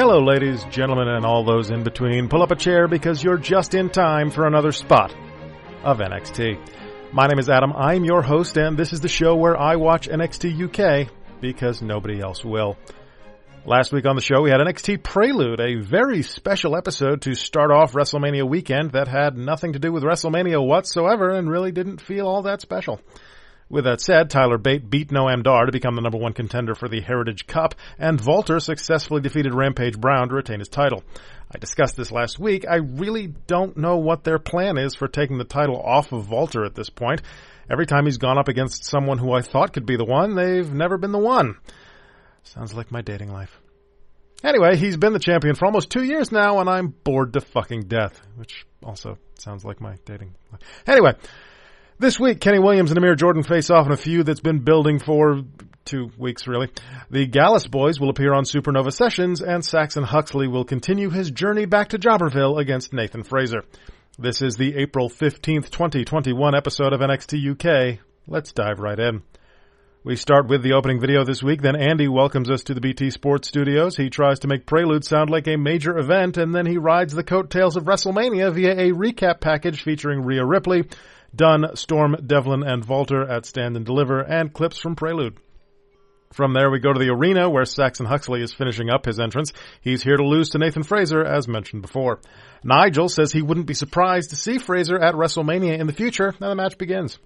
Hello, ladies, gentlemen, and all those in between. Pull up a chair because you're just in time for another spot of NXT. My name is Adam. I'm your host, and this is the show where I watch NXT UK because nobody else will. Last week on the show, we had NXT Prelude, a very special episode to start off WrestleMania weekend that had nothing to do with WrestleMania whatsoever and really didn't feel all that special. With that said, Tyler Bate beat Noam Dar to become the number one contender for the Heritage Cup, and Walter successfully defeated Rampage Brown to retain his title. I discussed this last week. I really don't know what their plan is for taking the title off of Walter at this point. Every time he's gone up against someone who I thought could be the one, they've never been the one. Sounds like my dating life. Anyway, he's been the champion for almost two years now, and I'm bored to fucking death, which also sounds like my dating life. Anyway, this week, Kenny Williams and Amir Jordan face off in a feud that's been building for two weeks, really. The Gallus boys will appear on Supernova Sessions, and Saxon Huxley will continue his journey back to Jobberville against Nathan Frazer. This is the April 15th, 2021 episode of NXT UK. Let's dive right in. We start with the opening video this week, then Andy welcomes us to the BT Sports studios. He tries to make Prelude sound like a major event, and then he rides the coattails of WrestleMania via a recap package featuring Rhea Ripley, Dunn, Storm, Devlin, and Walter at Stand and Deliver, and clips from Prelude. From there, we go to the arena where Saxon Huxley is finishing up his entrance. He's here to lose to Nathan Frazer, as mentioned before. Nigel says he wouldn't be surprised to see Frazer at WrestleMania in the future, and the match begins.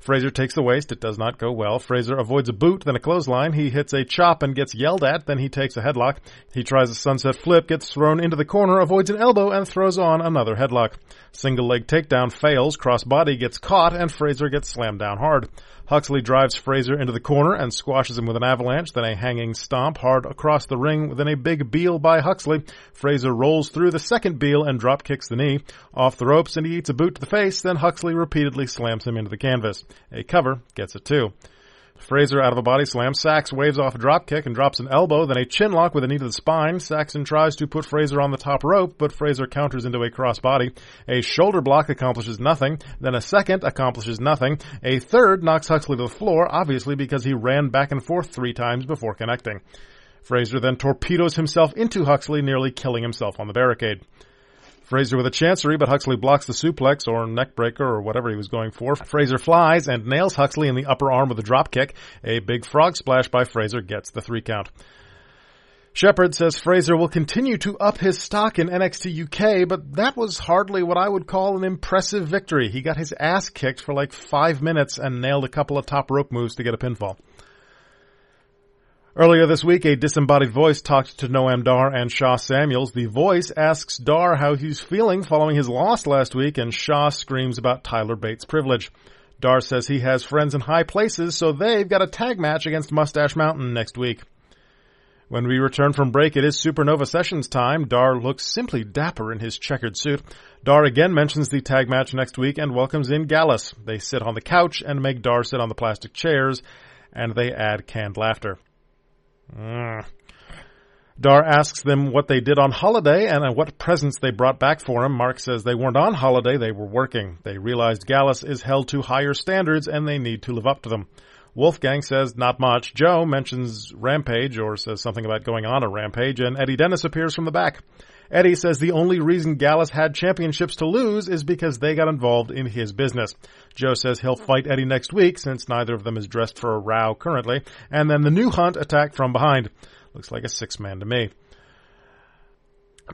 Frazer takes the waist. It does not go well. Frazer avoids a boot, then a clothesline. He hits a chop and gets yelled at. Then he takes a headlock. He tries a sunset flip, gets thrown into the corner, avoids an elbow, and throws on another headlock. Single leg takedown fails. Cross body gets caught, and Frazer gets slammed down hard. Huxley drives Frazer into the corner and squashes him with an avalanche, then a hanging stomp hard across the ring, then a big biel by Huxley. Frazer rolls through the second biel and drop kicks the knee. Off the ropes and he eats a boot to the face, then Huxley repeatedly slams him into the canvas. A cover gets it too. Frazer out of a body slam. Sax waves off a drop kick and drops an elbow, then a chin lock with a knee to the spine. Saxon tries to put Frazer on the top rope, but Frazer counters into a crossbody. A shoulder block accomplishes nothing. Then a second accomplishes nothing. A third knocks Huxley to the floor, obviously because he ran back and forth three times before connecting. Frazer then torpedoes himself into Huxley, nearly killing himself on the barricade. Frazer with a chancery, but Huxley blocks the suplex or neckbreaker or whatever he was going for. Frazer flies and nails Huxley in the upper arm with a drop kick. A big frog splash by Frazer gets the three count. Shepard says Frazer will continue to up his stock in NXT UK, but that was hardly what I would call an impressive victory. He got his ass kicked for like five minutes and nailed a couple of top rope moves to get a pinfall. Earlier this week, a disembodied voice talked to Noam Dar and Sha Samuels. The voice asks Dar how he's feeling following his loss last week, and Shaw screams about Tyler Bate's privilege. Dar says he has friends in high places, so they've got a tag match against Mustache Mountain next week. When we return from break, it is Supernova Sessions time. Dar looks simply dapper in his checkered suit. Dar again mentions the tag match next week and welcomes in Gallus. They sit on the couch and make Dar sit on the plastic chairs, and they add canned laughter. Mm. Dar asks them what they did on holiday and what presents they brought back for him. Mark says they weren't on holiday, they were working. They realized Gallus is held to higher standards and they need to live up to them. Wolfgang says not much. Joe mentions Rampage or says something about going on a rampage and Eddie Dennis appears from the back. Eddie says the only reason Gallus had championships to lose is because they got involved in his business. Joe says he'll fight Eddie next week since neither of them is dressed for a row currently. And then the new hunt attacked from behind. Looks like a six man to me.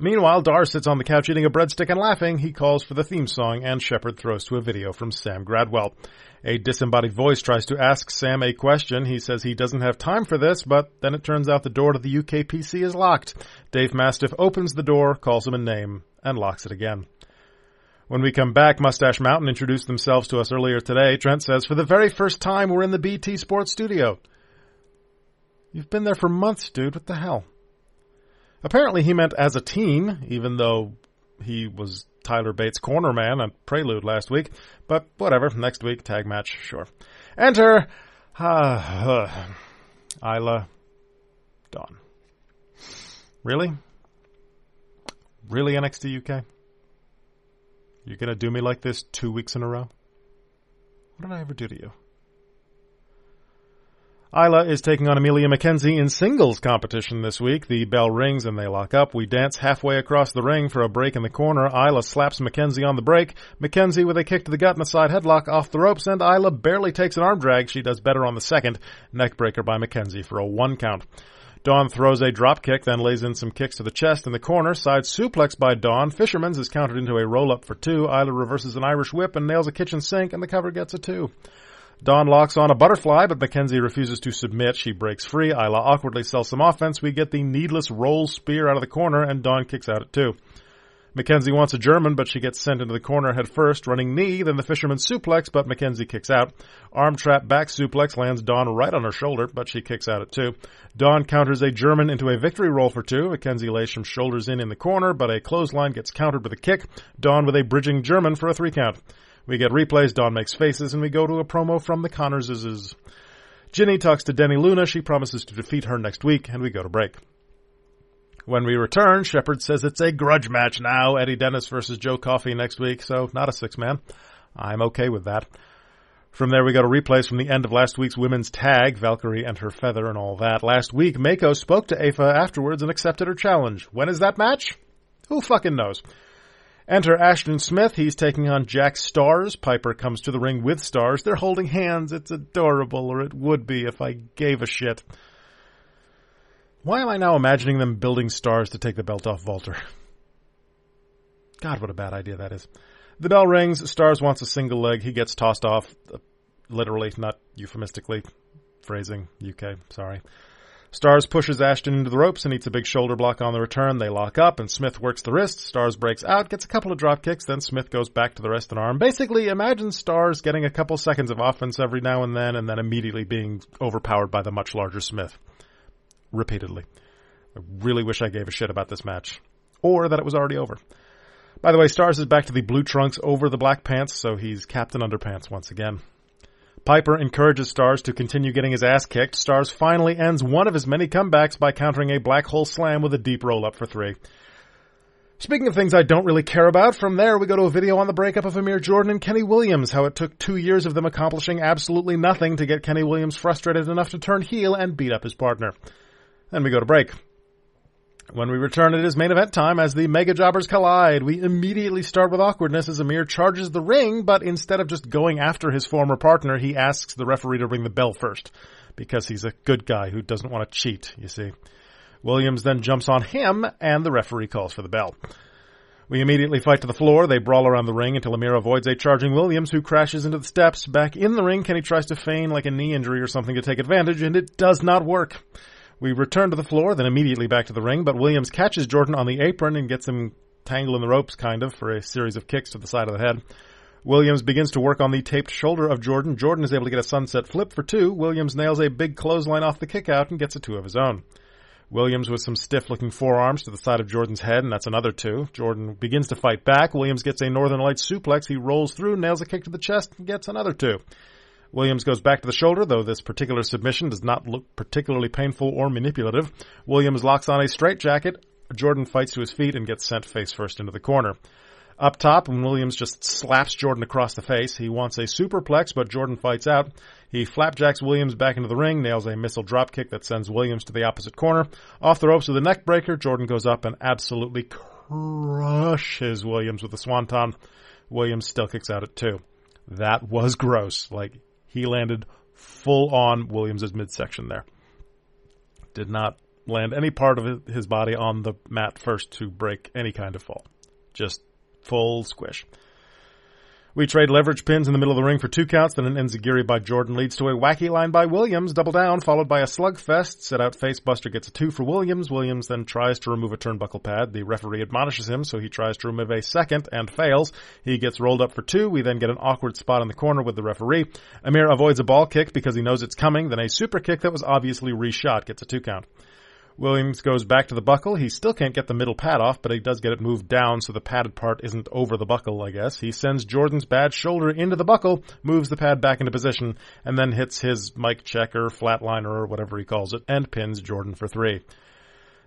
Meanwhile, Dar sits on the couch eating a breadstick and laughing. He calls for the theme song, and Shepard throws to a video from Sam Gradwell. A disembodied voice tries to ask Sam a question. He says he doesn't have time for this, but then it turns out the door to the UKPC is locked. Dave Mastiff opens the door, calls him a name, and locks it again. When we come back, Mustache Mountain introduced themselves to us earlier today. Trent says, for the very first time, we're in the BT Sports studio. You've been there for months, dude. What the hell? Apparently he meant as a team, even though he was Tyler Bate's corner man Prelude last week. But whatever, next week, tag match, sure. Enter, uh, uh, Isla Dawn. Really? Really, NXT UK? You're gonna do me like this two weeks in a row? What did I ever do to you? Isla is taking on Emilia McKenzie in singles competition this week. The bell rings and they lock up. We dance halfway across the ring for a break in the corner. Isla slaps McKenzie on the break. McKenzie with a kick to the gut and a side headlock off the ropes, and Isla barely takes an arm drag. She does better on the second. Neckbreaker by McKenzie for a one count. Dawn throws a drop kick, then lays in some kicks to the chest in the corner. Side suplex by Dawn. Fisherman's is countered into a roll up for two. Isla reverses an Irish whip and nails a kitchen sink, and the cover gets a two. Dawn locks on a butterfly, but McKenzie refuses to submit. She breaks free. Isla awkwardly sells some offense. We get the needless roll spear out of the corner, and Dawn kicks out at two. McKenzie wants a German, but she gets sent into the corner head first, running knee, then the fisherman suplex, but McKenzie kicks out. Arm trap back suplex lands Dawn right on her shoulder, but she kicks out at two. Dawn counters a German into a victory roll for two. McKenzie lays some shoulders in in the corner, but a clothesline gets countered with a kick. Dawn with a bridging German for a three count. We get replays, Dawn makes faces, and we go to a promo from the Connorses. Jinny talks to Dani Luna. She promises to defeat her next week, and we go to break. When we return, Shepard says it's a grudge match now. Eddie Dennis versus Joe Coffey next week, so not a six man. I'm okay with that. From there, we go to replays from the end of last week's women's tag, Valkyrie and her feather and all that. Last week, Meiko spoke to Aoife afterwards and accepted her challenge. When is that match? Who fucking knows? Enter Ashton Smith. He's taking on Jack Starz. Piper comes to the ring with Starz. They're holding hands. It's adorable, or it would be if I gave a shit. Why am I now imagining them building stars to take the belt off Walter? God, what a bad idea that is. The bell rings. Starz wants a single leg. He gets tossed off. Uh, literally, not euphemistically. Phrasing. UK. Sorry. Starz pushes Ashton into the ropes and eats a big shoulder block on the return. They lock up and Smith works the wrist. Starz breaks out, gets a couple of drop kicks, then Smith goes back to the wrist and arm. Basically, imagine Starz getting a couple seconds of offense every now and then and then immediately being overpowered by the much larger Smith repeatedly. I really wish I gave a shit about this match. Or that it was already over. By the way, Starz is back to the blue trunks over the black pants, so he's Captain Underpants once again. Piper encourages Starz to continue getting his ass kicked. Starz finally ends one of his many comebacks by countering a black hole slam with a deep roll up for three. Speaking of things I don't really care about, from there we go to a video on the breakup of Amir Jordan and Kenny Williams, how it took two years of them accomplishing absolutely nothing to get Kenny Williams frustrated enough to turn heel and beat up his partner. Then we go to break. When we return, it is main event time as the Mega Jobbers collide. We immediately start with awkwardness as Amir charges the ring, but instead of just going after his former partner, he asks the referee to ring the bell first. Because he's a good guy who doesn't want to cheat, you see. Williams then jumps on him, and the referee calls for the bell. We immediately fight to the floor. They brawl around the ring until Amir avoids a charging Williams who crashes into the steps. Back in the ring, Kenny tries to feign like a knee injury or something to take advantage, and it does not work. We return to the floor, then immediately back to the ring, but Williams catches Jordan on the apron and gets him tangled in the ropes, kind of, for a series of kicks to the side of the head. Williams begins to work on the taped shoulder of Jordan. Jordan is able to get a sunset flip for two. Williams nails a big clothesline off the kick out and gets a two of his own. Williams with some stiff looking forearms to the side of Jordan's head, and that's another two. Jordan begins to fight back. Williams gets a Northern Lights suplex. He rolls through, nails a kick to the chest, and gets another two. Williams goes back to the shoulder, though this particular submission does not look particularly painful or manipulative. Williams locks on a straitjacket. Jordan fights to his feet and gets sent face first into the corner. Up top, when Williams just slaps Jordan across the face, he wants a superplex, but Jordan fights out. He flapjacks Williams back into the ring, nails a missile dropkick that sends Williams to the opposite corner. Off the ropes with a neck breaker, Jordan goes up and absolutely crushes Williams with a swanton. Williams still kicks out at two. That was gross. Like, he landed full on Williams' midsection there. Did not land any part of his body on the mat first to break any kind of fall. Just full squish. We trade leverage pins in the middle of the ring for two counts, then an enziguri by Jordan leads to a wacky line by Williams, double down, followed by a slugfest. Set out face buster gets a two for Williams. Williams then tries to remove a turnbuckle pad. The referee admonishes him, so he tries to remove a second and fails. He gets rolled up for two. We then get an awkward spot in the corner with the referee. Amir avoids a ball kick because he knows it's coming, then a super kick that was obviously reshot gets a two count. Williams goes back to the buckle. He still can't get the middle pad off, but he does get it moved down so the padded part isn't over the buckle, I guess. He sends Jordan's bad shoulder into the buckle, moves the pad back into position, and then hits his mic checker, flatliner or whatever he calls it, and pins Jordan for three.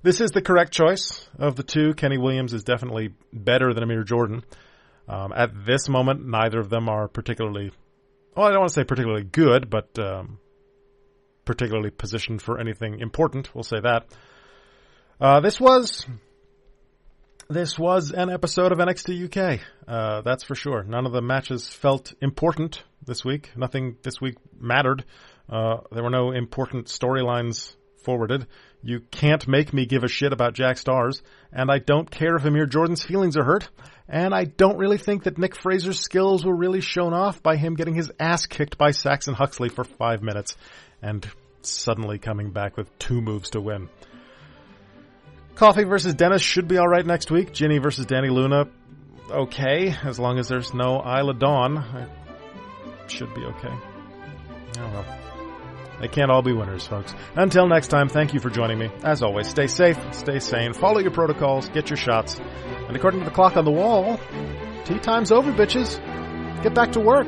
This is the correct choice of the two. Kenny Williams is definitely better than Amir Jordan. Um, at this moment, neither of them are particularly, well, I don't want to say particularly good, but um, particularly positioned for anything important. We'll say that. Uh, this was this was an episode of NXT UK. Uh, that's for sure. None of the matches felt important this week. Nothing this week mattered. Uh, there were no important storylines forwarded. You can't make me give a shit about Jack Starz, and I don't care if Amir Jordan's feelings are hurt, and I don't really think that Nick Frazer's skills were really shown off by him getting his ass kicked by Saxon Huxley for five minutes and suddenly coming back with two moves to win. Coffey versus Dennis should be alright next week. Jinny versus Dani Luna, okay, as long as there's no Isla Dawn. Should be okay. Oh, Don't know. They can't all be winners, folks. Until next time, thank you for joining me. As always, stay safe, stay sane, follow your protocols, get your shots, and according to the clock on the wall, tea time's over, bitches. Get back to work.